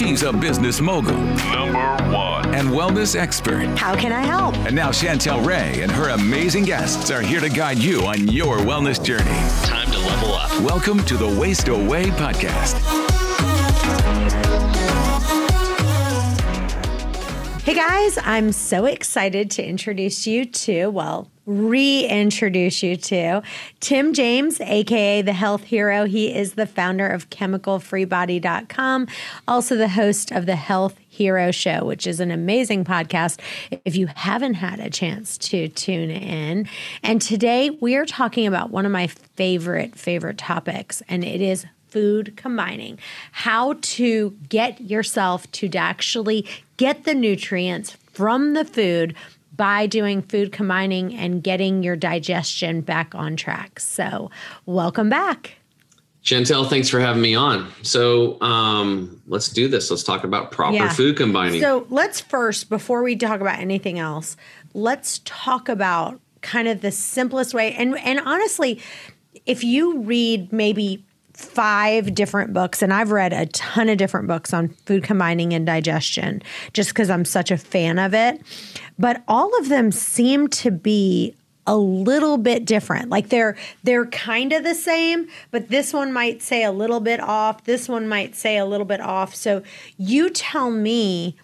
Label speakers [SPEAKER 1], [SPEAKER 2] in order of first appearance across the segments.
[SPEAKER 1] She's a business mogul. Number one. And wellness expert.
[SPEAKER 2] How can I help?
[SPEAKER 1] And now Chantel Ray and her amazing guests are here to guide you on your wellness journey.
[SPEAKER 3] Time to level up.
[SPEAKER 1] Welcome to the Waist Away podcast.
[SPEAKER 2] Hey guys, I'm so excited to introduce you to, well, reintroduce you to Tim James, aka the Health Hero. He is the founder of chemicalfreebody.com, also the host of the Health Hero Show, which is an amazing podcast if you haven't had a chance to tune in. And today we are talking about one of my favorite, favorite topics, and it is food combining, how to get yourself to actually get the nutrients from the food by doing food combining and getting your digestion back on track. So, welcome back.
[SPEAKER 4] Chantel, thanks for having me on. So, um, let's do this. Let's talk about proper yeah. food combining.
[SPEAKER 2] So, let's first, before we talk about anything else, let's talk about kind of the simplest way. And and honestly, if you read maybe five different books, and I've read a ton of different books on food combining and digestion just because I'm such a fan of it. But all of them seem to be a little bit different. Like they're they're kind of the same, but this one might say a little bit off, this one might say a little bit off. So you tell me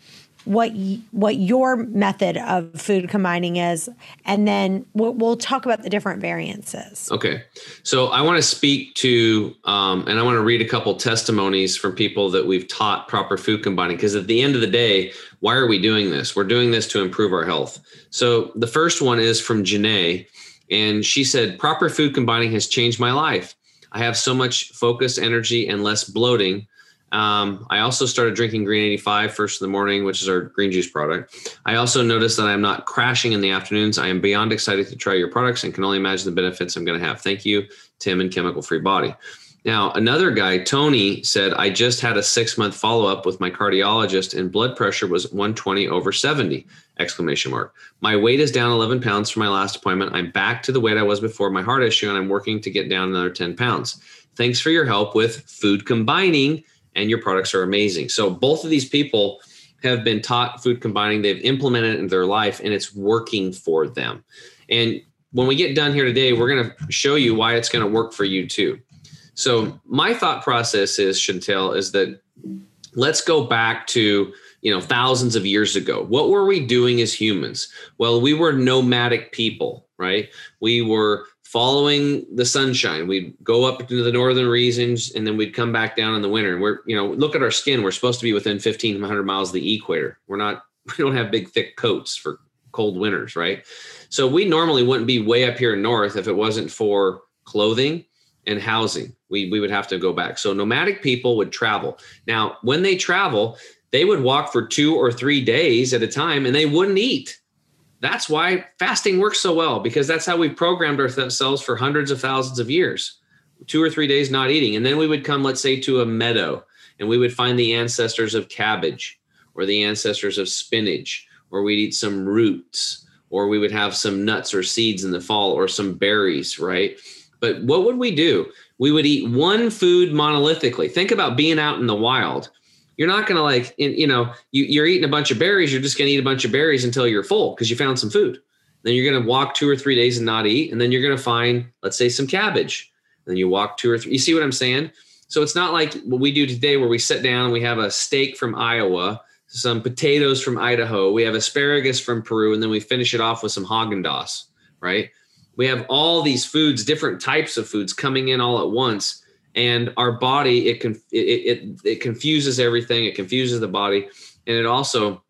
[SPEAKER 2] what what your method of food combining is, and then we'll, we'll talk about the different variances.
[SPEAKER 4] Okay, so I want to speak to, um, and I want to read a couple testimonies from people that we've taught proper food combining. Because at the end of the day, why are we doing this? We're doing this to improve our health. So the first one is from Janae, and she said, "Proper food combining has changed my life. I have so much focus, energy, and less bloating." Um, I also started drinking Green 85 first in the morning, which is our green juice product. I also noticed that I'm not crashing in the afternoons. I am beyond excited to try your products and can only imagine the benefits I'm going to have. Thank you, Tim and Chemical Free Body. Now, another guy, Tony, said, I just had a six month follow up with my cardiologist and blood pressure was 120 over 70, exclamation mark. My weight is down 11 pounds from my last appointment. I'm back to the weight I was before my heart issue and I'm working to get down another 10 pounds. Thanks for your help with food combining and your products are amazing. So both of these people have been taught food combining, they've implemented it in their life and it's working for them. And when we get done here today, we're going to show you why it's going to work for you too. So my thought process is Chantel is that let's go back to you know thousands of years ago what were we doing as humans well we were nomadic people right we were following the sunshine. We'd go up into the northern regions and then we'd come back down in the winter. And we're, you know, look at our skin. We're supposed to be within 1500 miles of the equator. We're not, we don't have big, thick coats for cold winters, right? So we normally wouldn't be way up here north if it wasn't for clothing and housing. We, we would have to go back. So nomadic people would travel. Now, when they travel, they would walk for two or three days at a time and they wouldn't eat that's why fasting works so well because that's how we programmed ourselves for hundreds of thousands of years. Two or three days not eating. And then we would come let's say to a meadow and we would find the ancestors of cabbage or the ancestors of spinach or we'd eat some roots or we would have some nuts or seeds in the fall or some berries right? But what would we do? We would eat one food monolithically. Think about being out in the wild you're not going to like you know you, you're eating a bunch of berries you're just going to eat a bunch of berries until you're full because you found some food. Then you're going to walk two or three days and not eat and then you're going to find let's say some cabbage. And then you walk two or three you see what i'm saying? So it's not like what we do today where we sit down and we have a steak from iowa some potatoes from idaho we have asparagus from peru and then we finish it off with some haagen-dazs right? We have all these foods different types of foods coming in all at once and our body it, it, it it confuses everything it confuses the body and it also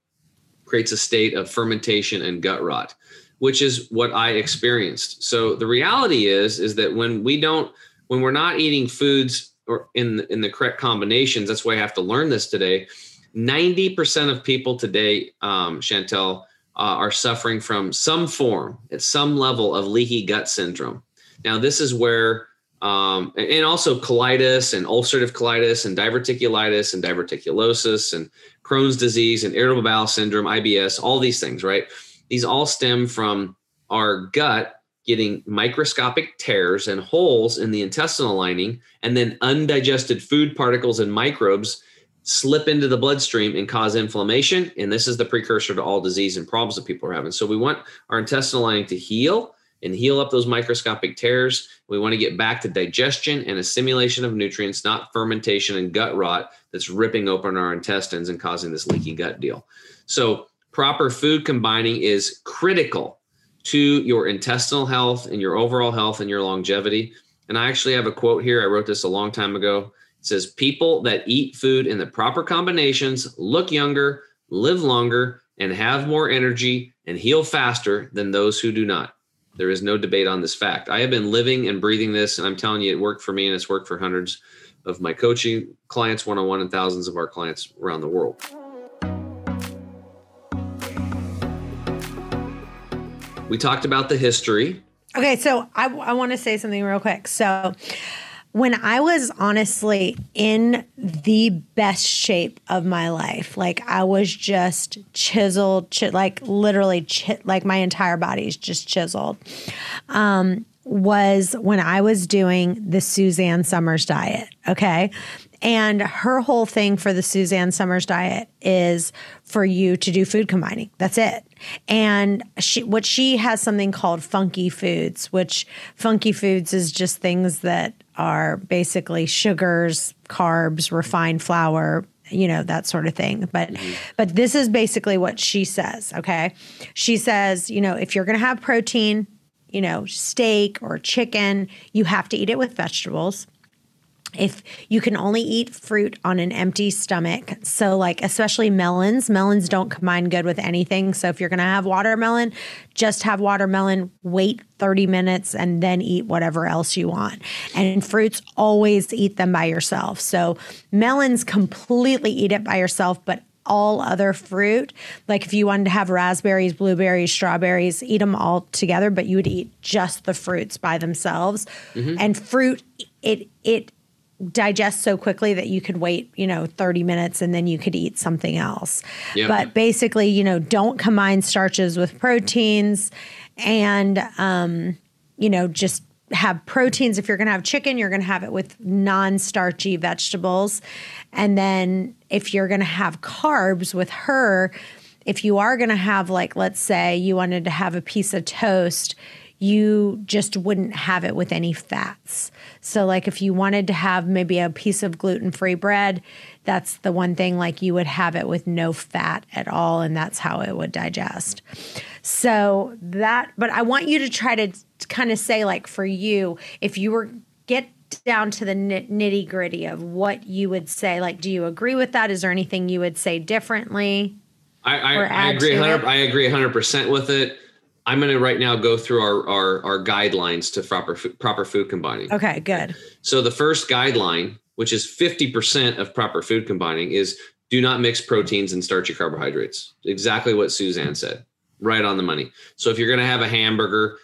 [SPEAKER 4] creates a state of fermentation and gut rot which is what i experienced. So the reality is is that when we don't when we're not eating foods or in in the correct combinations that's why i have to learn this today 90% of people today um, chantel uh, are suffering from some form at some level of leaky gut syndrome. Now this is where um, and also colitis and ulcerative colitis and diverticulitis and diverticulosis and Crohn's disease and irritable bowel syndrome, IBS, all these things, right? These all stem from our gut getting microscopic tears and holes in the intestinal lining, and then undigested food particles and microbes slip into the bloodstream and cause inflammation. And this is the precursor to all disease and problems that people are having. So we want our intestinal lining to heal and heal up those microscopic tears. We want to get back to digestion and assimilation of nutrients, not fermentation and gut rot that's ripping open our intestines and causing this leaky gut deal. So, proper food combining is critical to your intestinal health and your overall health and your longevity. And I actually have a quote here. I wrote this a long time ago. It says, People that eat food in the proper combinations look younger, live longer, and have more energy and heal faster than those who do not. There is no debate on this fact. I have been living and breathing this, and I'm telling you, it worked for me and it's worked for hundreds of my coaching clients one on one and thousands of our clients around the world. We talked about the history.
[SPEAKER 2] Okay, so I, I want to say something real quick. So, when I was honestly in the best shape of my life, like I was just chiseled, ch- like literally, ch- like my entire body is just chiseled. Um, was when I was doing the Suzanne Somers diet. Okay. And her whole thing for the Suzanne Somers diet is for you to do food combining. That's it. And she, what she has something called funky foods, which funky foods is just things that are basically sugars, carbs, refined flour, you know that sort of thing but mm-hmm. but this is basically what she says okay she says you know if you're going to have protein you know steak or chicken you have to eat it with vegetables if you can only eat fruit on an empty stomach. So, like, especially melons, melons don't combine good with anything. So, if you're going to have watermelon, just have watermelon, wait 30 minutes, and then eat whatever else you want. And fruits, always eat them by yourself. So, melons, completely eat it by yourself, but all other fruit. Like if you wanted to have raspberries, blueberries, strawberries, eat them all together, but you would eat just the fruits by themselves. Mm-hmm. And fruit, it it digest so quickly that you could wait, you know, 30 minutes and then you could eat something else. Yep. But basically, you know, don't combine starches with proteins and, um, you know, just have proteins. If you're going to have chicken, you're going to have it with non starchy vegetables. And then if you're going to have carbs with her, if you are going to have, like, let's say you wanted to have a piece of toast, you just wouldn't have it with any fats. So, like if you wanted to have maybe a piece of gluten free bread, that's the one thing, like you would have it with no fat at all, and that's how it would digest. So, that, but I want you to try to kind of say, like, for you, if you were get down to the nitty gritty of what you would say, like, do you agree with that? Is there anything you would say differently?
[SPEAKER 4] I, I, I agree. I agree 100% with it. I'm going to right now go through our, our, our guidelines to proper proper food combining.
[SPEAKER 2] Okay, good.
[SPEAKER 4] So the first guideline, which is 50% of proper food combining, is do not mix proteins and starchy carbohydrates. Exactly what Suzanne said, right on the money. So if you're going to have a hamburger,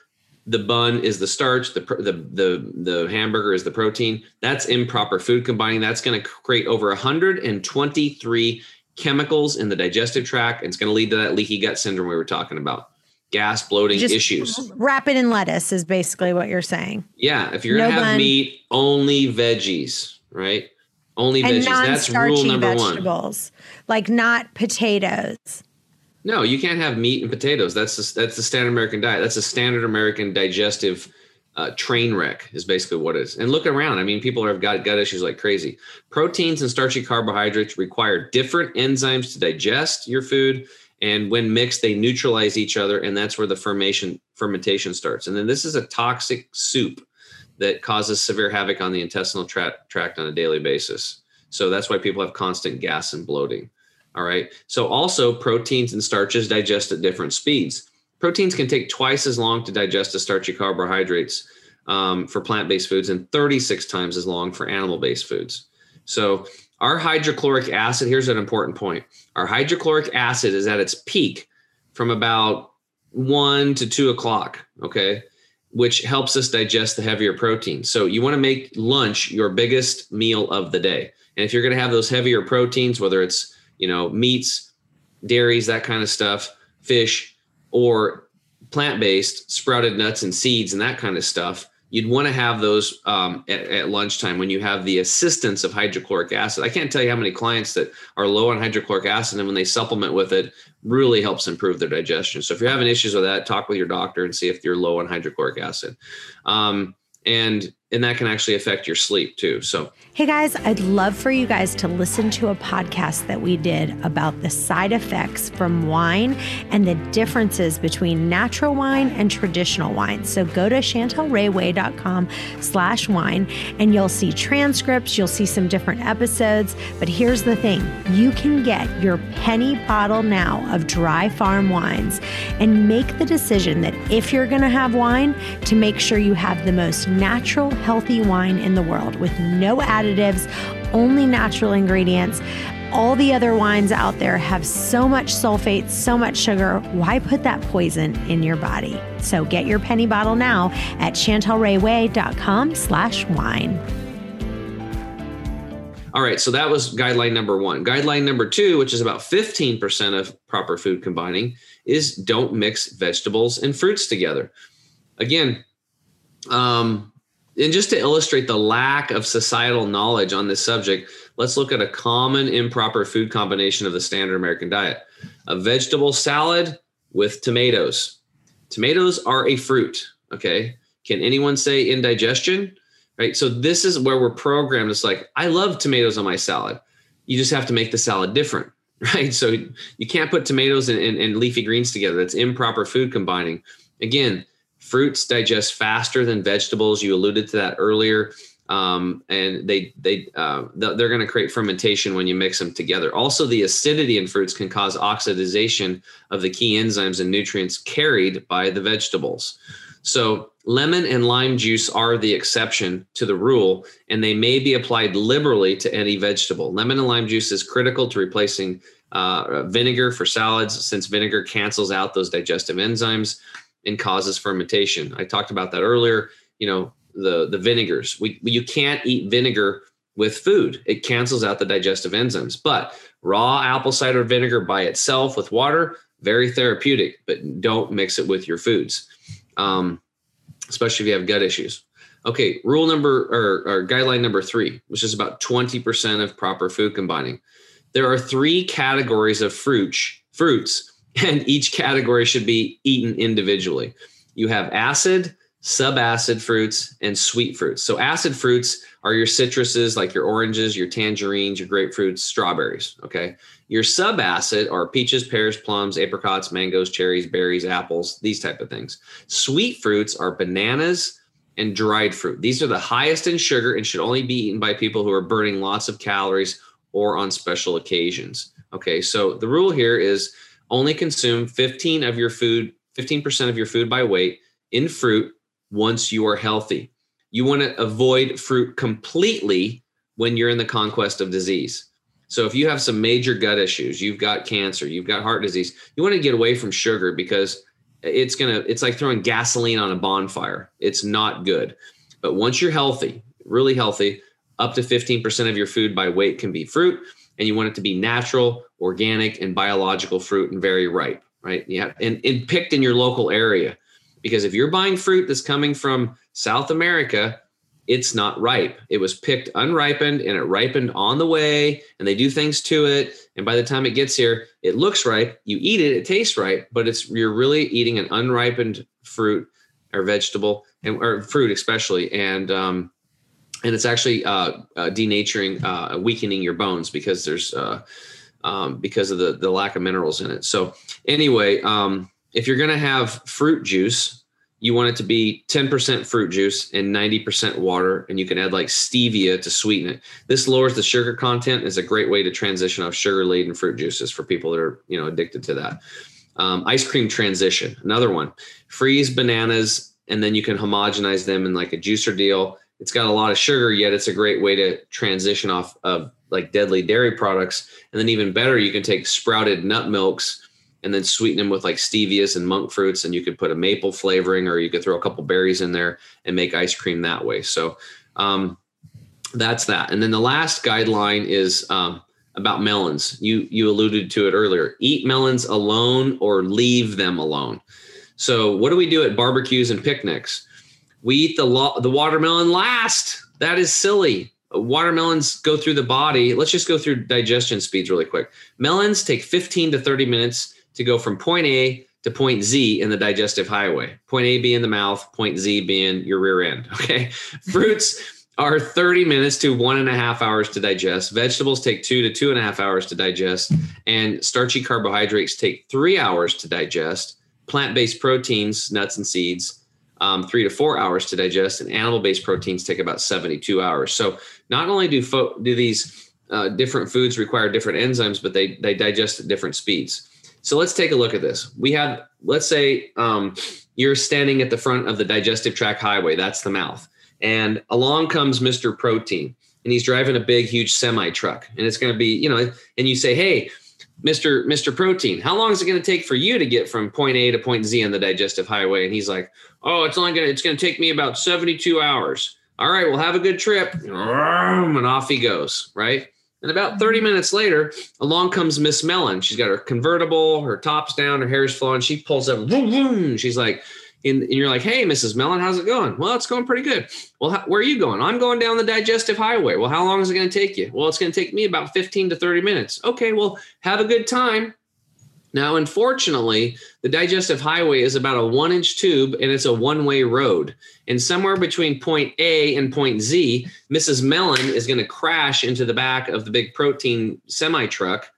[SPEAKER 4] the bun is the starch, the the the the hamburger is the protein. That's improper food combining. That's going to create over 123 chemicals in the digestive tract. And it's going to lead to that leaky gut syndrome we were talking about gas bloating Just issues.
[SPEAKER 2] Wrap it in lettuce is basically what you're saying.
[SPEAKER 4] Yeah, if you're gonna have bun. meat, only veggies, right? Only and veggies. That's rule number vegetables,
[SPEAKER 2] one. Like not potatoes.
[SPEAKER 4] No, you can't have meat and potatoes. That's the, that's the standard American diet. That's a standard American digestive uh, train wreck is basically what it is. And look around. I mean, people have got gut issues like crazy. Proteins and starchy carbohydrates require different enzymes to digest your food and when mixed they neutralize each other and that's where the fermentation fermentation starts. And then this is a toxic soup that causes severe havoc on the intestinal tra- tract on a daily basis. So that's why people have constant gas and bloating all right? So also proteins and starches digest at different speeds. Proteins can take twice as long to digest as starchy carbohydrates um, for plant-based foods and 36 times as long for animal-based foods. So our hydrochloric acid, here's an important point. Our hydrochloric acid is at its peak from about one to two o'clock, okay, which helps us digest the heavier protein. So you want to make lunch your biggest meal of the day. And if you're going to have those heavier proteins, whether it's, you know, meats, dairies, that kind of stuff, fish, or plant based, sprouted nuts and seeds and that kind of stuff, you'd want to have those um, at, at, lunchtime when you have the assistance of hydrochloric acid. I can't tell you how many clients that are low on hydrochloric acid, and when they supplement with it, really helps improve their digestion. So if you're having issues with that, talk with your doctor and see if you're low on hydrochloric acid. Um, and and that can actually affect your sleep too. So,
[SPEAKER 2] hey guys, I'd love for you guys to listen to a podcast that we did about the side effects from wine and the differences between natural wine and traditional wine. So go to chantelrayway.com slash wine and you'll see transcripts, you'll see some different episodes. But here's the thing you can get your penny bottle now of dry farm wines and make the decision that if you're going to have wine, to make sure you have the most natural healthy wine in the world with no additives, only natural ingredients. All the other wines out there have so much sulfate, so much sugar. Why put that poison in your body? So get your penny bottle now at chantelrayway.com slash wine.
[SPEAKER 4] All right, so that was guideline number one. Guideline number two, which is about 15% of proper food combining, is don't mix vegetables and fruits together. Again, um, and just to illustrate the lack of societal knowledge on this subject, let's look at a common improper food combination of the standard American diet a vegetable salad with tomatoes. Tomatoes are a fruit. Okay. Can anyone say indigestion? Right. So this is where we're programmed. It's like, I love tomatoes on my salad. You just have to make the salad different. Right. So you can't put tomatoes and, and, and leafy greens together. That's improper food combining. Again, Fruits digest faster than vegetables. You alluded to that earlier. Um, and they they uh, they're going to create fermentation when you mix them together. Also, the acidity in fruits can cause oxidization of the key enzymes and nutrients carried by the vegetables. So, lemon and lime juice are the exception to the rule, and they may be applied liberally to any vegetable. Lemon and lime juice is critical to replacing uh, vinegar for salads, since vinegar cancels out those digestive enzymes and causes fermentation. I talked about that earlier. You know, the the vinegars. We you can't eat vinegar with food. It cancels out the digestive enzymes. But raw apple cider vinegar by itself with water, very therapeutic. But don't mix it with your foods, um, especially if you have gut issues. Okay, rule number or, or guideline number three, which is about 20% of proper food combining. There are three categories of fruits, fruits and each category should be eaten individually. You have acid, subacid fruits, and sweet fruits. So, acid fruits are your citruses like your oranges, your tangerines, your grapefruits, strawberries. Okay. Your subacid are peaches, pears, plums, apricots, mangoes, cherries, berries, apples, these type of things. Sweet fruits are bananas and dried fruit. These are the highest in sugar and should only be eaten by people who are burning lots of calories or on special occasions. Okay. So, the rule here is only consume 15 of your food, 15% of your food by weight in fruit once you are healthy. You want to avoid fruit completely when you're in the conquest of disease. So if you have some major gut issues, you've got cancer, you've got heart disease, you want to get away from sugar because it's going to it's like throwing gasoline on a bonfire. It's not good. But once you're healthy, really healthy, up to 15% of your food by weight can be fruit and you want it to be natural, organic, and biological fruit and very ripe, right? Yeah, and, and picked in your local area. Because if you're buying fruit that's coming from South America, it's not ripe. It was picked unripened and it ripened on the way, and they do things to it. And by the time it gets here, it looks ripe. You eat it, it tastes ripe, but it's you're really eating an unripened fruit or vegetable and or fruit especially. And um, and it's actually uh, uh, denaturing, uh, weakening your bones because there's uh, um, because of the the lack of minerals in it. So anyway, um, if you're to have fruit juice, you want it to be 10% fruit juice and 90% water, and you can add like stevia to sweeten it. This lowers the sugar content. is a great way to transition off sugar laden fruit juices for people that are you know addicted to that. Um, ice cream transition, another one. Freeze bananas, and then you can homogenize them in like a juicer deal it's got a lot of sugar, yet it's a great way to transition off of like deadly dairy products. And then even better, you can take sprouted nut milks and then sweeten them with like stevias and monk fruits, and you could put a maple flavoring, or you could throw a couple berries in there and make ice cream that way. So um, that's that. And then the last guideline is um, about melons. You you alluded to it earlier. Eat melons alone or leave them alone. So what do we do at barbecues and picnics? We eat the lo- the watermelon last. That is silly. Watermelons go through the body. Let's just go through digestion speeds really quick. Melons take 15 to 30 minutes to go from point A to point Z in the digestive highway. Point A being the mouth, point Z being your rear end. Okay. Fruits are 30 minutes to one and a half hours to digest. Vegetables take two to two and a half hours to digest. And starchy carbohydrates take three hours to digest. Plant based proteins, nuts and seeds, um, three to four hours to digest. And animal based proteins take about 72 hours. So not only do, fo- do these uh, different foods require different enzymes, but they, they digest at different speeds. So let's take a look at this. We have, let's say, um, you're standing at the front of the digestive tract highway. That's the mouth and along comes Mr. Protein, and he's driving a big, huge semi truck. And it's going to be, you know, and you say, hey, Mr. Mr. Protein, how long is it going to take for you to get from point A to point Z on the digestive highway? And he's like, oh, it's only going to, it's going to take me about 72 hours. All right, well, have a good trip. And off he goes, right? And about mm-hmm. 30 minutes later, along comes Miss Mellon. She's got her convertible, her top's down, her hair's flowing. She pulls up. She's like, and, and, you're like, hey, Mrs. Mellon, how's it going? Well, it's going pretty good. Well, how, where are you going? I'm going down the digestive highway. Well, how long is it going to take you? Well, it's going to take me about 15 to 30 minutes. Okay, well, have a good time. Now, unfortunately, the digestive highway is about a one inch tube and it's a one way road. And somewhere between point A and point Z, Mrs. Mellon is going to crash into the back of the big protein semi truck.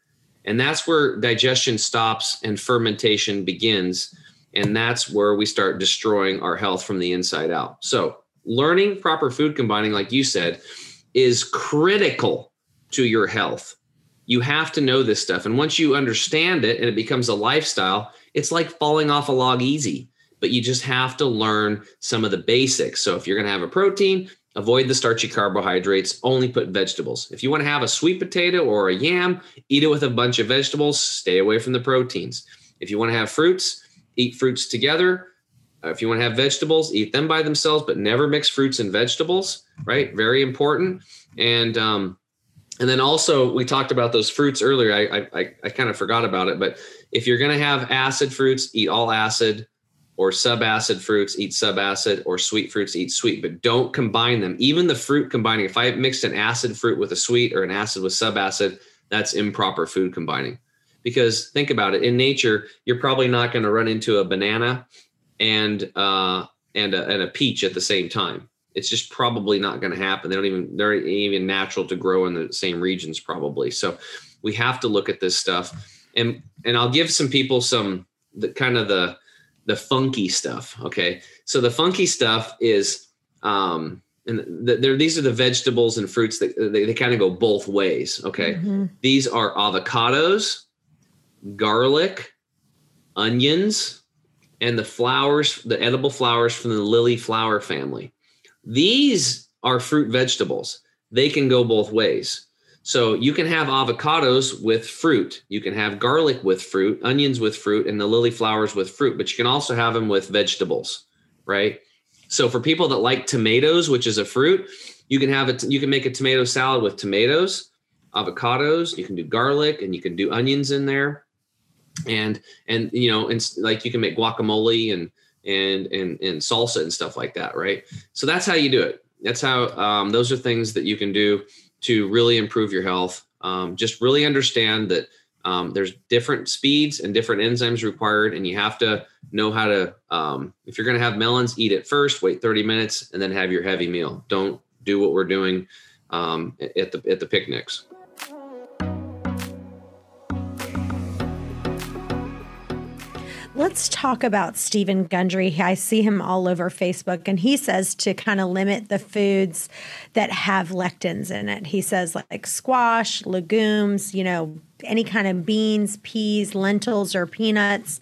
[SPEAKER 4] And that's where digestion stops and fermentation begins and that's where we start destroying our health from the inside out. So, learning proper food combining, like you said, is critical to your health. You have to know this stuff. And once you understand it and it becomes a lifestyle, it's like falling off a log easy, but you just have to learn some of the basics. So, if you're going to have a protein, avoid the starchy carbohydrates, only put vegetables. If you want to have a sweet potato or a yam, eat it with a bunch of vegetables, stay away from the proteins. If you want to have fruits, eat fruits together. Uh, if you want to have vegetables, eat them by themselves, but never mix fruits and vegetables. Right, very important. And um, and then also we talked about those fruits earlier. I I, I kind of forgot about it, but if you're going to have acid fruits, eat all acid, or subacid fruits, eat subacid, or sweet fruits, eat sweet. But don't combine them. Even the fruit combining. If I mixed an acid fruit with a sweet or an acid with subacid, that's improper food combining because think about it in nature you're probably not going to run into a banana and uh, and a, and a peach at the same time. It's just probably not going to happen. They don't even they're even natural to grow in the same regions probably. So we have to look at this stuff. And and i'll give some people some the kind of the the funky stuff okay? So the funky stuff is um and the, these are the vegetables and fruits that they, they kind of go both ways okay? Mm-hmm. these are avocados garlic, onions, and the flowers, the edible flowers from the lily flower family. These are fruit vegetables. They can go both ways. So you can have avocados with fruit. You can have garlic with fruit, onions with fruit, and the lily flowers with fruit, but you can also have them with vegetables, right? So for people that like tomatoes, which is a fruit, you can have it. You can make a tomato salad with tomatoes, avocados. You can do garlic, and you can do onions in there and and you know and like you can make guacamole and and and and salsa and stuff like that right? So that's how you do it. That's how um, those are things that you can do to really improve your health. Um, just really understand that um, there's different speeds and different enzymes required and you have to know how to um, if you're going to have melons eat it first wait 30 minutes and then have your heavy meal. Don't do what we're doing um, at the at the picnics
[SPEAKER 2] Let's talk about Steven Gundry. I see him all over Facebook, and he says to kind of limit the foods that have lectins in it. He says like squash, legumes, you know, any kind of beans, peas, lentils, or peanuts,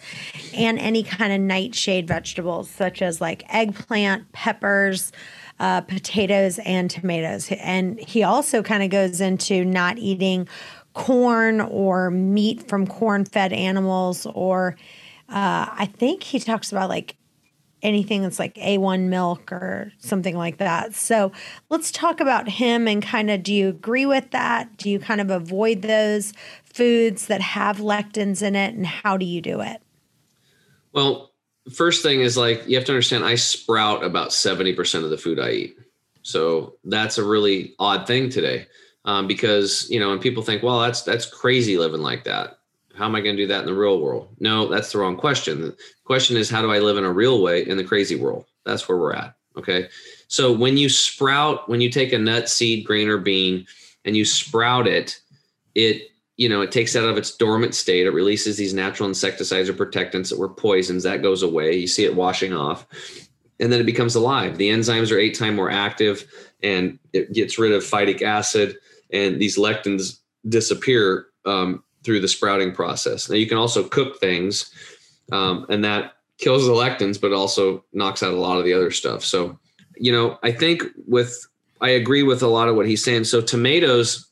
[SPEAKER 2] and any kind of nightshade vegetables such as like eggplant, peppers. Uh, potatoes and tomatoes. And he also kind of goes into not eating corn or meat from corn fed animals or uh, I think he talks about like anything that's like A1 milk or something like that. So let's talk about him and kind of do you agree with that? Do you kind of avoid those foods that have lectins in it and how do you do it?
[SPEAKER 4] Well, first thing is like you have to understand I sprout about 70% of the food I eat. So that's a really odd thing today. Um, because you know, and people think, well, that's that's crazy living like that. How am I going to do that in the real world? No, that's the wrong question. The question is, how do I live in a real way in the crazy world? That's where we're at. Okay. So when you sprout, when you take a nut, seed, grain, or bean, and you sprout it, it you know, it takes out of its dormant state. It releases these natural insecticides or protectants that were poisons. That goes away. You see it washing off. And then it becomes alive. The enzymes are eight times more active and it gets rid of phytic acid. And these lectins disappear um, through the sprouting process. Now, you can also cook things, um, and that kills the lectins, but also knocks out a lot of the other stuff. So, you know, I think with, I agree with a lot of what he's saying. So, tomatoes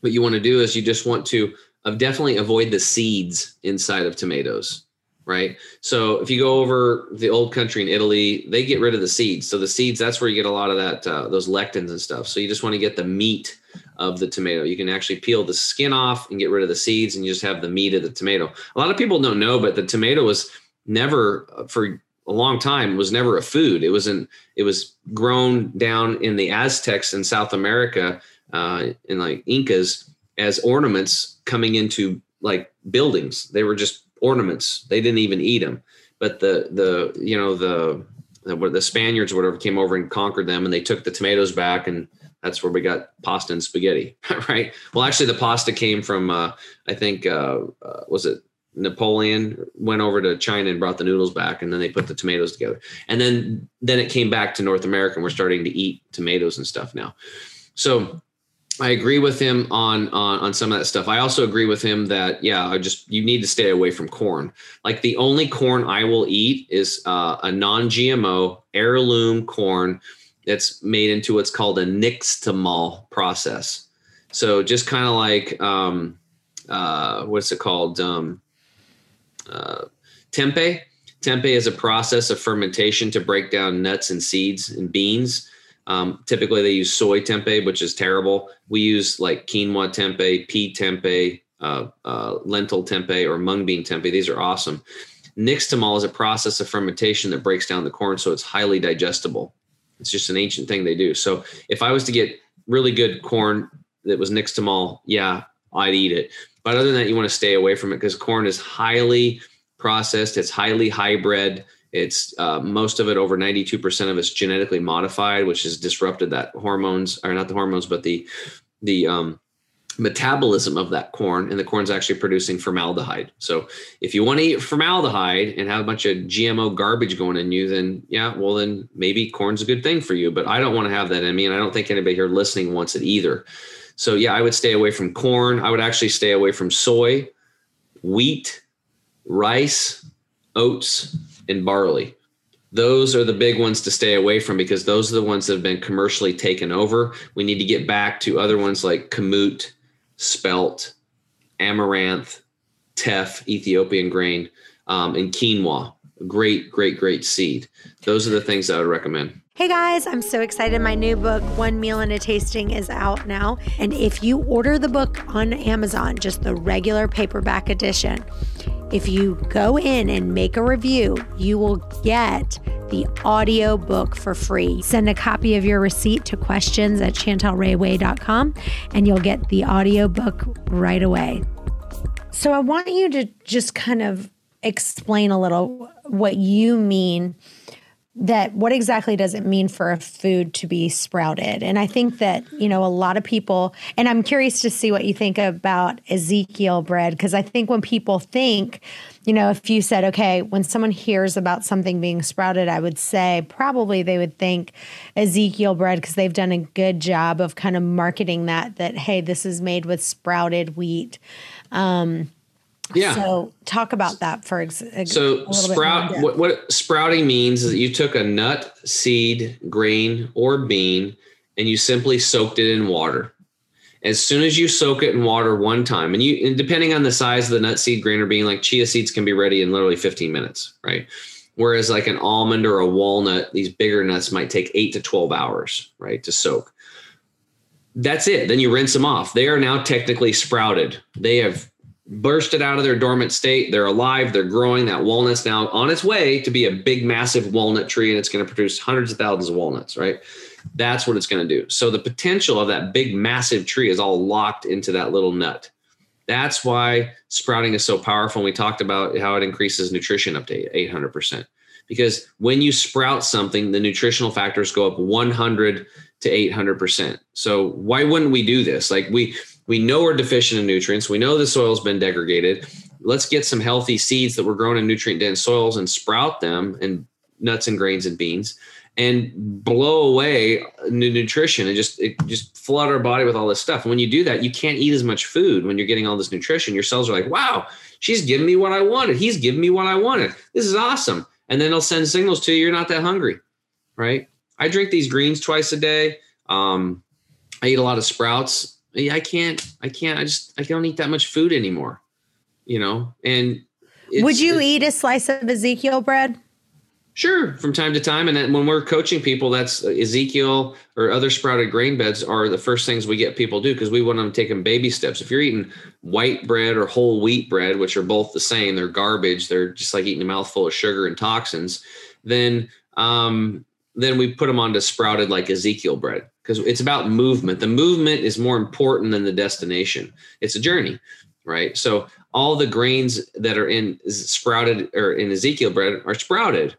[SPEAKER 4] what you want to do is you just want to uh, definitely avoid the seeds inside of tomatoes right? So if you go over the old country in italy they get rid of the seeds. So the seeds that's where you get a lot of that uh, those lectins and stuff. So you just want to get the meat of the tomato. You can actually peel the skin off and get rid of the seeds and you just have the meat of the tomato. A lot of people don't know but the tomato was never uh, for a long time was never a food. It wasn't it was grown down in the aztecs in south america uh, and like Incas as ornaments coming into like buildings. They were just ornaments. They didn't even eat them. But the the you know the the, the Spaniards or whatever came over and conquered them, and they took the tomatoes back, and that's where we got pasta and spaghetti, right? Well, actually, the pasta came from uh, I think uh, uh, was it Napoleon went over to China and brought the noodles back, and then they put the tomatoes together, and then then it came back to North America, and we're starting to eat tomatoes and stuff now. So I agree with him on, on on some of that stuff. I also agree with him that yeah, I just you need to stay away from corn. Like the only corn I will eat is uh, a non-GMO heirloom corn that's made into what's called a nixtamal process. So just kind of like um, uh, what's it called? Um, uh, tempeh. Tempeh is a process of fermentation to break down nuts and seeds and beans. Um, typically, they use soy tempeh, which is terrible. We use like quinoa tempeh, pea tempeh, uh, uh, lentil tempeh, or mung bean tempeh. These are awesome. Nixtamal is a process of fermentation that breaks down the corn, so it's highly digestible. It's just an ancient thing they do. So if I was to get really good corn that was nixtamal, yeah, I'd eat it. But other than that, you want to stay away from it because corn is highly processed. It's highly hybrid. It's uh, most of it, over 92% of it's genetically modified, which has disrupted that hormones, or not the hormones, but the the um, metabolism of that corn. And the corn's actually producing formaldehyde. So if you want to eat formaldehyde and have a bunch of GMO garbage going in you, then yeah, well then maybe corn's a good thing for you. But I don't want to have that in me, and I don't think anybody here listening wants it either. So yeah, I would stay away from corn. I would actually stay away from soy, wheat, rice, oats and barley. Those are the big ones to stay away from because those are the ones that have been commercially taken over. We need to get back to other ones like kamut, spelt, amaranth, teff, Ethiopian grain, um, and quinoa. Great, great, great seed. Those are the things I would recommend.
[SPEAKER 2] Hey guys, I'm so excited. My new book, One Meal and a Tasting, is out now. And if you order the book on Amazon, just the regular paperback edition, if you go in and make a review, you will get the audio book for free. Send a copy of your receipt to questions at chantelrayway.com and you'll get the audio book right away. So I want you to just kind of explain a little what you mean that what exactly does it mean for a food to be sprouted? And I think that, you know, a lot of people, and I'm curious to see what you think about Ezekiel bread, because I think when people think, you know, if you said, okay, when someone hears about something being sprouted, I would say probably they would think Ezekiel bread because they've done a good job of kind of marketing that, that, hey, this is made with sprouted wheat. Um,
[SPEAKER 4] yeah.
[SPEAKER 2] So talk about that for ex-
[SPEAKER 4] so sprout. What, what sprouting means is that you took a nut, seed, grain, or bean, and you simply soaked it in water. As soon as you soak it in water one time, and you, and depending on the size of the nut, seed, grain, or bean, like chia seeds can be ready in literally 15 minutes, right? Whereas like an almond or a walnut, these bigger nuts might take eight to 12 hours, right, to soak. That's it. Then you rinse them off. They are now technically sprouted. They have bursted out of their dormant state. They're alive. They're growing. That walnut's now on its way to be a big, massive walnut tree, and it's going to produce hundreds of thousands of walnuts, right? That's what it's going to do. So the potential of that big, massive tree is all locked into that little nut. That's why sprouting is so powerful. And we talked about how it increases nutrition up to 800%. Because when you sprout something, the nutritional factors go up 100 to 800%. So why wouldn't we do this? Like we, we know we're deficient in nutrients. We know the soil's been degraded. Let's get some healthy seeds that were grown in nutrient dense soils and sprout them in nuts and grains and beans and blow away nutrition and just it just flood our body with all this stuff. And when you do that, you can't eat as much food when you're getting all this nutrition. Your cells are like, wow, she's giving me what I wanted. He's giving me what I wanted. This is awesome. And then they'll send signals to you, you're not that hungry. Right. I drink these greens twice a day. Um, I eat a lot of sprouts. I can't, I can't, I just, I don't eat that much food anymore, you know? And
[SPEAKER 2] would you eat a slice of Ezekiel bread?
[SPEAKER 4] Sure, from time to time. And then when we're coaching people, that's uh, Ezekiel or other sprouted grain beds are the first things we get people do because we want them to take them baby steps. If you're eating white bread or whole wheat bread, which are both the same, they're garbage. They're just like eating a mouthful of sugar and toxins. Then, um, then we put them onto sprouted like Ezekiel bread because it's about movement. The movement is more important than the destination. It's a journey, right? So all the grains that are in sprouted or in Ezekiel bread are sprouted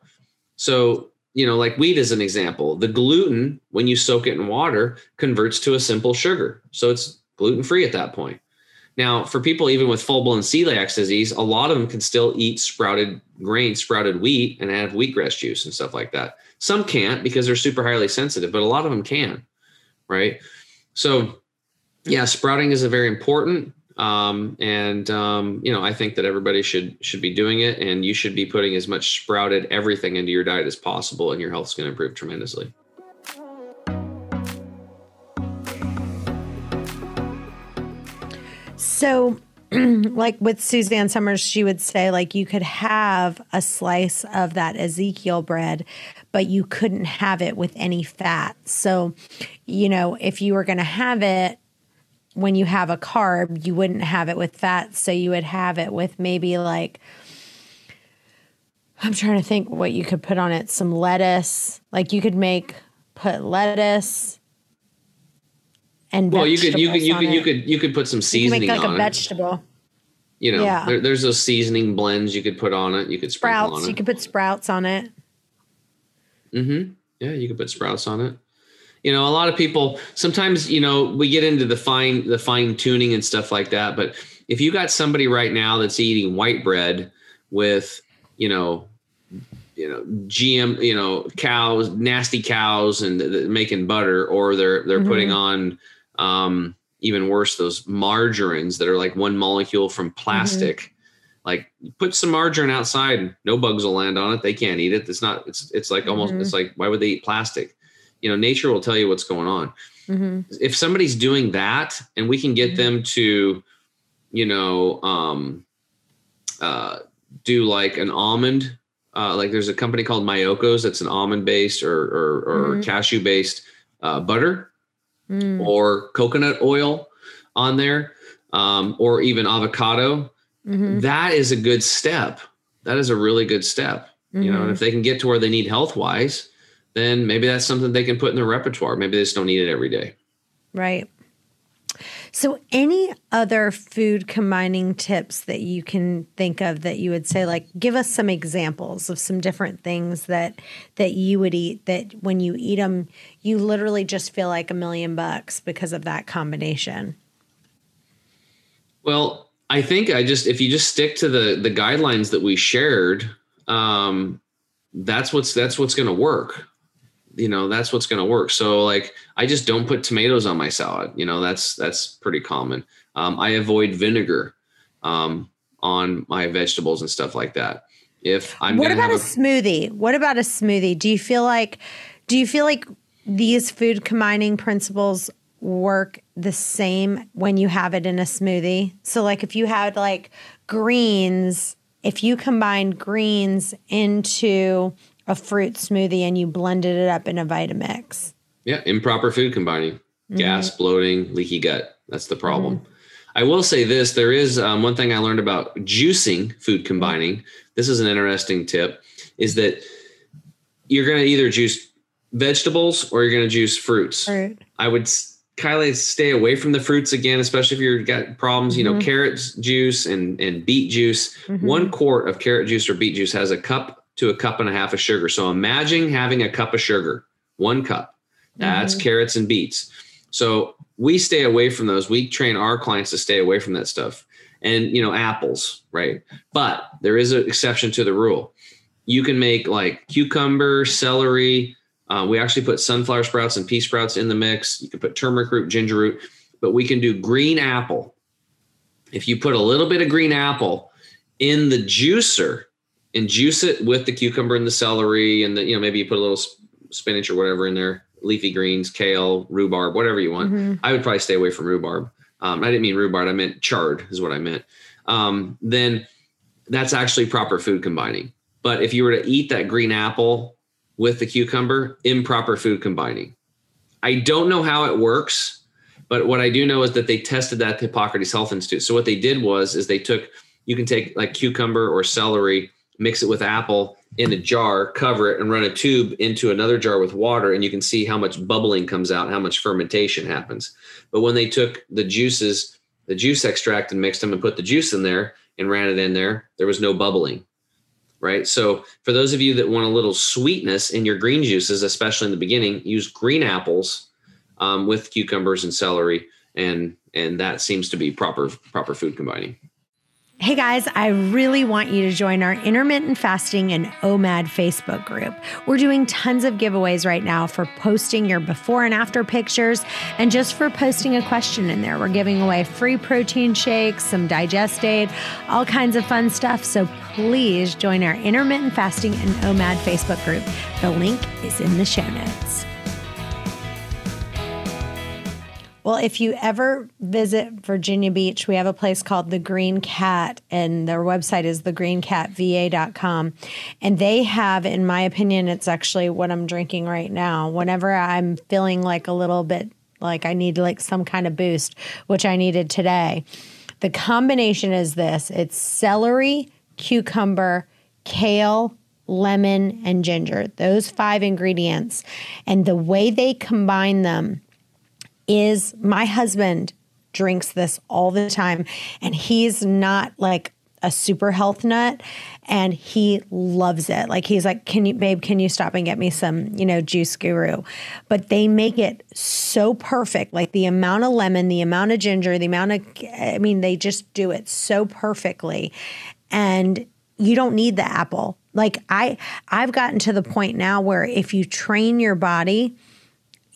[SPEAKER 4] so, you know, like wheat is an example. The gluten, when you soak it in water, converts to a simple sugar. So it's gluten free at that point. Now, for people even with full blown celiac disease, a lot of them can still eat sprouted grain, sprouted wheat, and have wheatgrass juice and stuff like that. Some can't because they're super highly sensitive, but a lot of them can, right? So, yeah, sprouting is a very important. Um, and um, you know, I think that everybody should should be doing it, and you should be putting as much sprouted everything into your diet as possible, and your health's going to improve tremendously.
[SPEAKER 2] So, like with Suzanne Somers, she would say, like, you could have a slice of that Ezekiel bread, but you couldn't have it with any fat. So, you know, if you were going to have it, when you have a carb, you wouldn't have it with fat. So you would have it with maybe like, I'm trying to think what you could put on it. Some lettuce. Like you could make, put lettuce and
[SPEAKER 4] well, you could, you could, you could, you could, you could put some seasoning you make like
[SPEAKER 2] a vegetable.
[SPEAKER 4] You know, yeah. there, there's those seasoning blends you could put on it. You could
[SPEAKER 2] sprouts. You could put sprouts on it.
[SPEAKER 4] Mm-hmm. Yeah, you could put sprouts on it you know a lot of people sometimes you know we get into the fine the fine tuning and stuff like that but if you got somebody right now that's eating white bread with you know you know gm you know cows nasty cows and making butter or they're they're mm-hmm. putting on um even worse those margarines that are like one molecule from plastic mm-hmm. like put some margarine outside no bugs will land on it they can't eat it it's not it's it's like almost mm-hmm. it's like why would they eat plastic you know nature will tell you what's going on mm-hmm. if somebody's doing that and we can get mm-hmm. them to you know um, uh, do like an almond uh, like there's a company called Miyoko's that's an almond based or or, or mm-hmm. cashew based uh, butter mm. or coconut oil on there um, or even avocado mm-hmm. that is a good step that is a really good step you know and mm-hmm. if they can get to where they need health wise then maybe that's something they can put in their repertoire. Maybe they just don't need it every day.
[SPEAKER 2] Right. So, any other food combining tips that you can think of that you would say, like, give us some examples of some different things that that you would eat that when you eat them, you literally just feel like a million bucks because of that combination.
[SPEAKER 4] Well, I think I just if you just stick to the the guidelines that we shared, um, that's what's that's what's going to work you know that's what's going to work. So like i just don't put tomatoes on my salad you know that's that's pretty common. Um, i avoid vinegar um, on my vegetables and stuff like that. If i'm
[SPEAKER 2] what about a, a smoothie? What about a smoothie? Do you feel like do you feel like these food combining principles work the same when you have it in a smoothie? So like if you had like greens if you combine greens into a fruit smoothie and you blended it up in a Vitamix.
[SPEAKER 4] Yeah, improper food combining, mm-hmm. gas, bloating, leaky gut. That's the problem. Mm-hmm. I will say this: there is um, one thing I learned about juicing food combining. This is an interesting tip: is that you're going to either juice vegetables or you're going to juice fruits.
[SPEAKER 2] Fruit.
[SPEAKER 4] I would Kylie stay away from the fruits again, especially if you've got problems. You know,
[SPEAKER 2] Mhm.
[SPEAKER 4] carrot juice and and beet juice.
[SPEAKER 2] Mhm.
[SPEAKER 4] One quart of carrot juice or beet juice has a cup to a cup and a half of sugar. So imagine having a cup of sugar, one cup. That's
[SPEAKER 2] Mhm.
[SPEAKER 4] carrots and beets. So we stay away from those. We train our clients to stay away from that stuff. And you know, apples, right? But there is an exception to the rule. You can make like cucumber, celery. Uh, we actually put sunflower sprouts and pea sprouts in the mix. You can put turmeric root, ginger root, but we can do green apple. If you put a little bit of green apple in the juicer and juice it with the cucumber and the celery, and the you know maybe you put a little spinach or whatever in there, leafy greens, kale, rhubarb, whatever you want.
[SPEAKER 2] Mhm.
[SPEAKER 4] I would probably stay away from rhubarb. Um, I didn't mean rhubarb. I meant chard is what I meant. Um, then that's actually proper food combining. But if you were to eat that green apple with the cucumber, improper food combining. I don't know how it works, but what I do know is that they tested that at the Hippocrates Health Institute. So what they did was is they took you can take like cucumber or celery, mix it with apple in a jar, cover it, and run a tube into another jar with water, and you can see how much bubbling comes out, how much fermentation happens. But when they took the juices, the juice extract, and mixed them and put the juice in there and ran it in there, there was no bubbling right? So for those of you that want a little sweetness in your green juices, especially in the beginning, use green apples um, with cucumbers and celery, and and that seems to be proper proper food combining.
[SPEAKER 2] Hey guys, I really want you to join our intermittent fasting and OMAD Facebook group. We're doing tons of giveaways right now for posting your before and after pictures and just for posting a question in there. We're giving away free protein shakes, some digest aid, all kinds of fun stuff. So please join our intermittent fasting and OMAD Facebook group. The link is in the show notes. Well, if you ever visit Virginia Beach, we have a place called the Green Cat, and their website is thegreencatva.com. And they have, in my opinion, it's actually what I'm drinking right now. Whenever I'm feeling like a little bit like I need like some kind of boost, which I needed today, the combination is this it's celery, cucumber, kale, lemon, and ginger. Those five ingredients. And the way they combine them is my husband drinks this all the time and he's not like a super health nut and he loves it. Like he's like, "Can you babe, can you stop and get me some, you know, juice guru?" But they make it so perfect. Like the amount of lemon, the amount of ginger, the amount of I mean, they just do it so perfectly. And you don't need the apple. Like I I've gotten to the point now where if you train your body,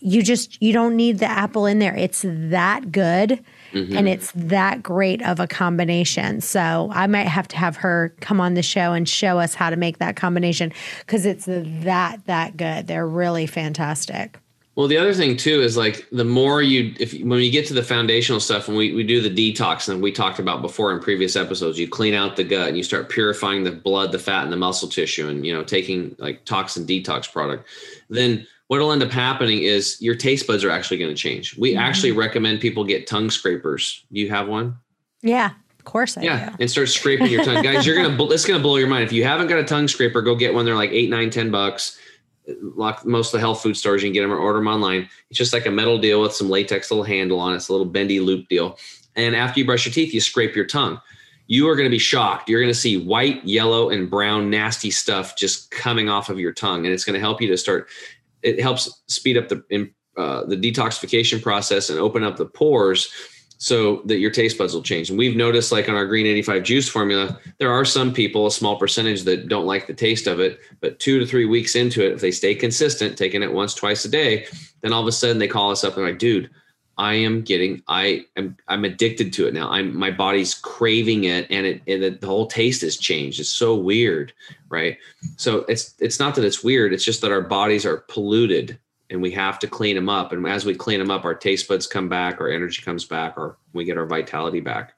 [SPEAKER 2] you just you don't need the apple in there. It's that good mm-hmm. and it's that great of a combination. So i might have to have her come on the show and show us how to make that combination because it's that that good. They're really fantastic.
[SPEAKER 4] Well, the other thing too is like the more you, if when you get to the foundational stuff, and we we do the detox, and we talked about before in previous episodes, you clean out the gut and you start purifying the blood, the fat, and the muscle tissue, and you know taking like toxin detox product. Then what'll end up happening is your taste buds are actually going to change. We mm-hmm. actually recommend people get tongue scrapers. You have one?
[SPEAKER 2] yeah of course i
[SPEAKER 4] Yeah,
[SPEAKER 2] do
[SPEAKER 4] and start scraping your tongue, guys. You're gonna it's gonna blow your mind. If you haven't got a tongue scraper, go get one. They're like eight, nine, ten bucks. Like most of the health food stores, you can get them or order them online. It's just like a metal deal with some latex little handle on it. It's a little bendy loop deal. And after you brush your teeth, you scrape your tongue. You are going to be shocked. You're going to see white, yellow, and brown nasty stuff just coming off of your tongue, and it's going to help you to start. It helps speed up the uh, the detoxification process and open up the pores so that your taste buds will change. And we've noticed, like on our Green 85 juice formula, there are some people, a small percentage, that don't like the taste of it. But two to three weeks into it, if they stay consistent, taking it once, twice a day, then all of a sudden they call us up and like, dude, I am getting, I am, I'm addicted to it now. I'm, my body's craving it, and it, and it, the whole taste has changed. It's so weird, right? So it's, it's not that it's weird. It's just that our bodies are polluted and we have to clean them up. And as we clean them up, our taste buds come back, our energy comes back, or we get our vitality back.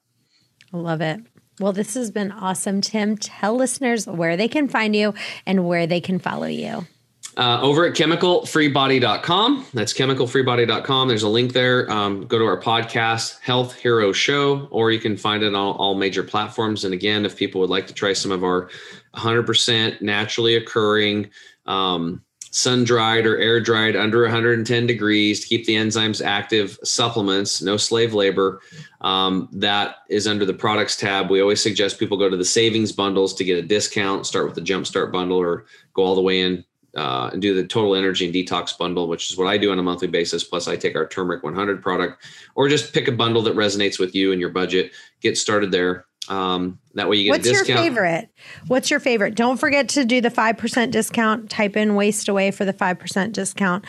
[SPEAKER 2] I love it well this has been awesome tim tell listeners where they can find you and where they can follow you
[SPEAKER 4] Uh, over at chemicalfreebody.com. That's chemicalfreebody.com. There's a link there. Um, go to our podcast, Health Hero Show, or you can find it on all major platforms. And again, if people would like to try some of our 100% naturally occurring, um, sun dried or air dried under 110 degrees to keep the enzymes active supplements, no slave labor. Um, that is under the products tab. We always suggest people go to the savings bundles to get a discount. Start with the Jumpstart bundle or go all the way in uh, and do the total energy and detox bundle, which is what I do on a monthly basis. Plus, I take our turmeric 100 product, or just pick a bundle that resonates with you and your budget. Get started there. Um, that way you get
[SPEAKER 2] What's
[SPEAKER 4] a discount.
[SPEAKER 2] your favorite? What's your favorite? Don't forget to do the 5% discount. Type in Waist Away for the 5% discount.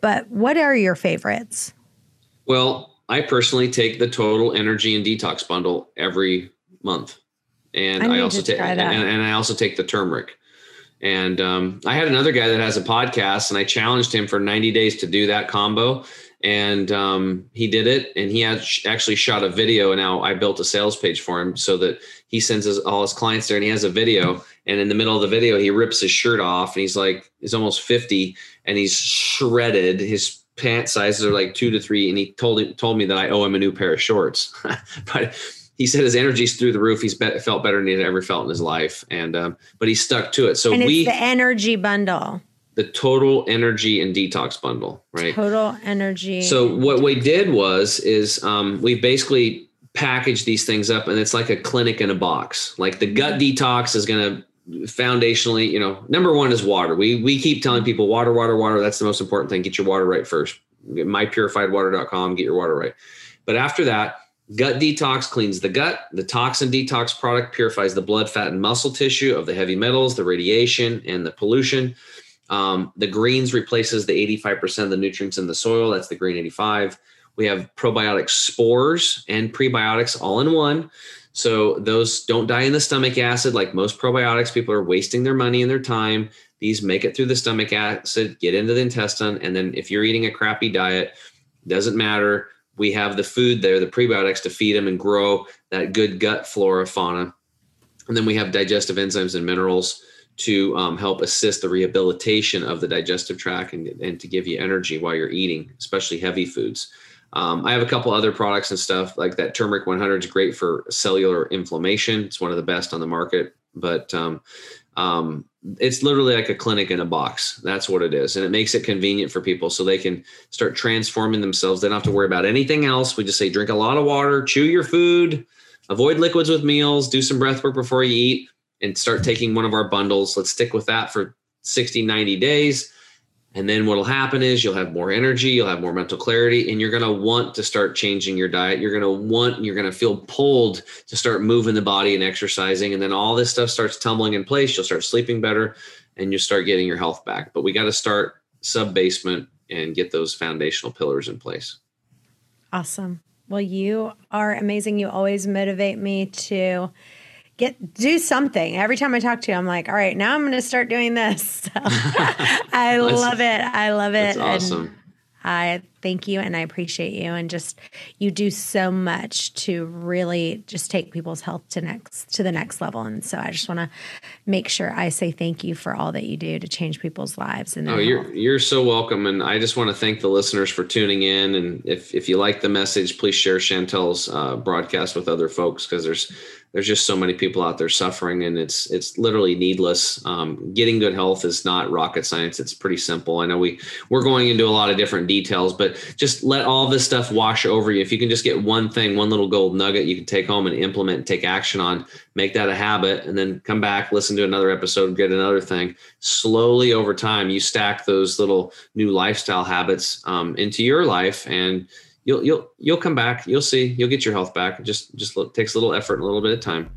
[SPEAKER 2] But what are your favorites?
[SPEAKER 4] Well, I personally take the total energy and detox bundle every month. And I, I also take and, and, I also take the turmeric. And um, I had another guy that has a podcast, and I challenged him for 90 days to do that combo. And um, he did it and he actually shot a video and now i built a sales page for him so that he sends his, all his clients there and he has a video. And in the middle of the video he rips his shirt off and he's like he's almost 50 and he's shredded. His pant sizes are like two to three and he told told me that i owe him a new pair of shorts. But he said his energy's through the roof he's be- felt better than he'd ever felt in his life and um, but he stuck to it so
[SPEAKER 2] and
[SPEAKER 4] we
[SPEAKER 2] the energy bundle
[SPEAKER 4] the total energy and detox bundle, right?
[SPEAKER 2] Total energy.
[SPEAKER 4] So what we did was is um, we basically packaged these things up, and it's like a clinic in a box. Like the gut detox is going to foundationally, you know, number one is water. We we keep telling people water, water, water. That's the most important thing. Get your water right first. Get mypurifiedwater.com. Get your water right. But after that, gut detox cleans the gut. The toxin detox product purifies the blood, fat, and muscle tissue of the heavy metals, the radiation, and the pollution. Um, the greens replaces the 85% of the nutrients in the soil. That's the green 85. We have probiotic spores and prebiotics all in one. So those don't die in the stomach acid like most probiotics. People are wasting their money and their time. These make it through the stomach acid, get into the intestine, and then if you're eating a crappy diet, doesn't matter. We have the food there, the prebiotics to feed them and grow that good gut flora fauna. And then we have digestive enzymes and minerals to um, help assist the rehabilitation of the digestive tract and, and to give you energy while you're eating, especially heavy foods. Um, I have a couple other products and stuff like that. Turmeric 100 is great for cellular inflammation. It's one of the best on the market, but um, um, it's literally like a clinic in a box. That's what it is. And it makes it convenient for people so they can start transforming themselves. They don't have to worry about anything else. We just say drink a lot of water, chew your food, avoid liquids with meals, do some breath work before you eat and start taking one of our bundles. Let's stick with that for 60, 90 days. And then what'll happen is you'll have more energy, you'll have more mental clarity, and you're going to want to start changing your diet. You're going to want, you're going to feel pulled to start moving the body and exercising. And then all this stuff starts tumbling in place. You'll start sleeping better and you'll start getting your health back. But we got to start sub basement and get those foundational pillars in place.
[SPEAKER 2] Awesome. Well, you are amazing. You always motivate me to get do something. Every time I talk to you, I'm like, all right, now I'm going to start doing this. So, I love it. I love it.
[SPEAKER 4] That's awesome. And
[SPEAKER 2] I thank you and I appreciate you and just you do so much to really just take people's health to next to the next level and so I just want to make sure I say thank you for all that you do to change people's lives and
[SPEAKER 4] Oh, you're health. you're so welcome and I just want to thank the listeners for tuning in and if if you like the message please share Chantel's uh, broadcast with other folks because there's there's just so many people out there suffering and it's it's literally needless. Um, getting good health is not rocket science. It's pretty simple. I know we we're going into a lot of different details but just let all this stuff wash over you. If you can just get one thing one little gold nugget you can take home and implement and take action on make that a habit and then come back listen to another episode get another thing. Slowly over time you stack those little new lifestyle habits um, into your life and you'll you'll you'll come back. You'll see. You'll get your health back. Just just look, takes a little effort and a little bit of time.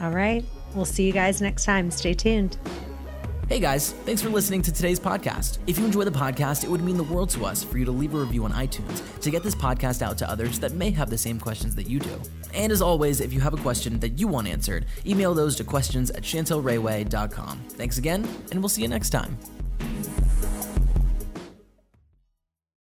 [SPEAKER 2] All right. We'll see you guys next time. Stay tuned.
[SPEAKER 3] Hey guys, thanks for listening to today's podcast. If you enjoy the podcast, it would mean the world to us for you to leave a review on iTunes to get this podcast out to others that may have the same questions that you do. And as always, if you have a question that you want answered, email those to questions at chantelrayway.com. Thanks again, and we'll see you next time.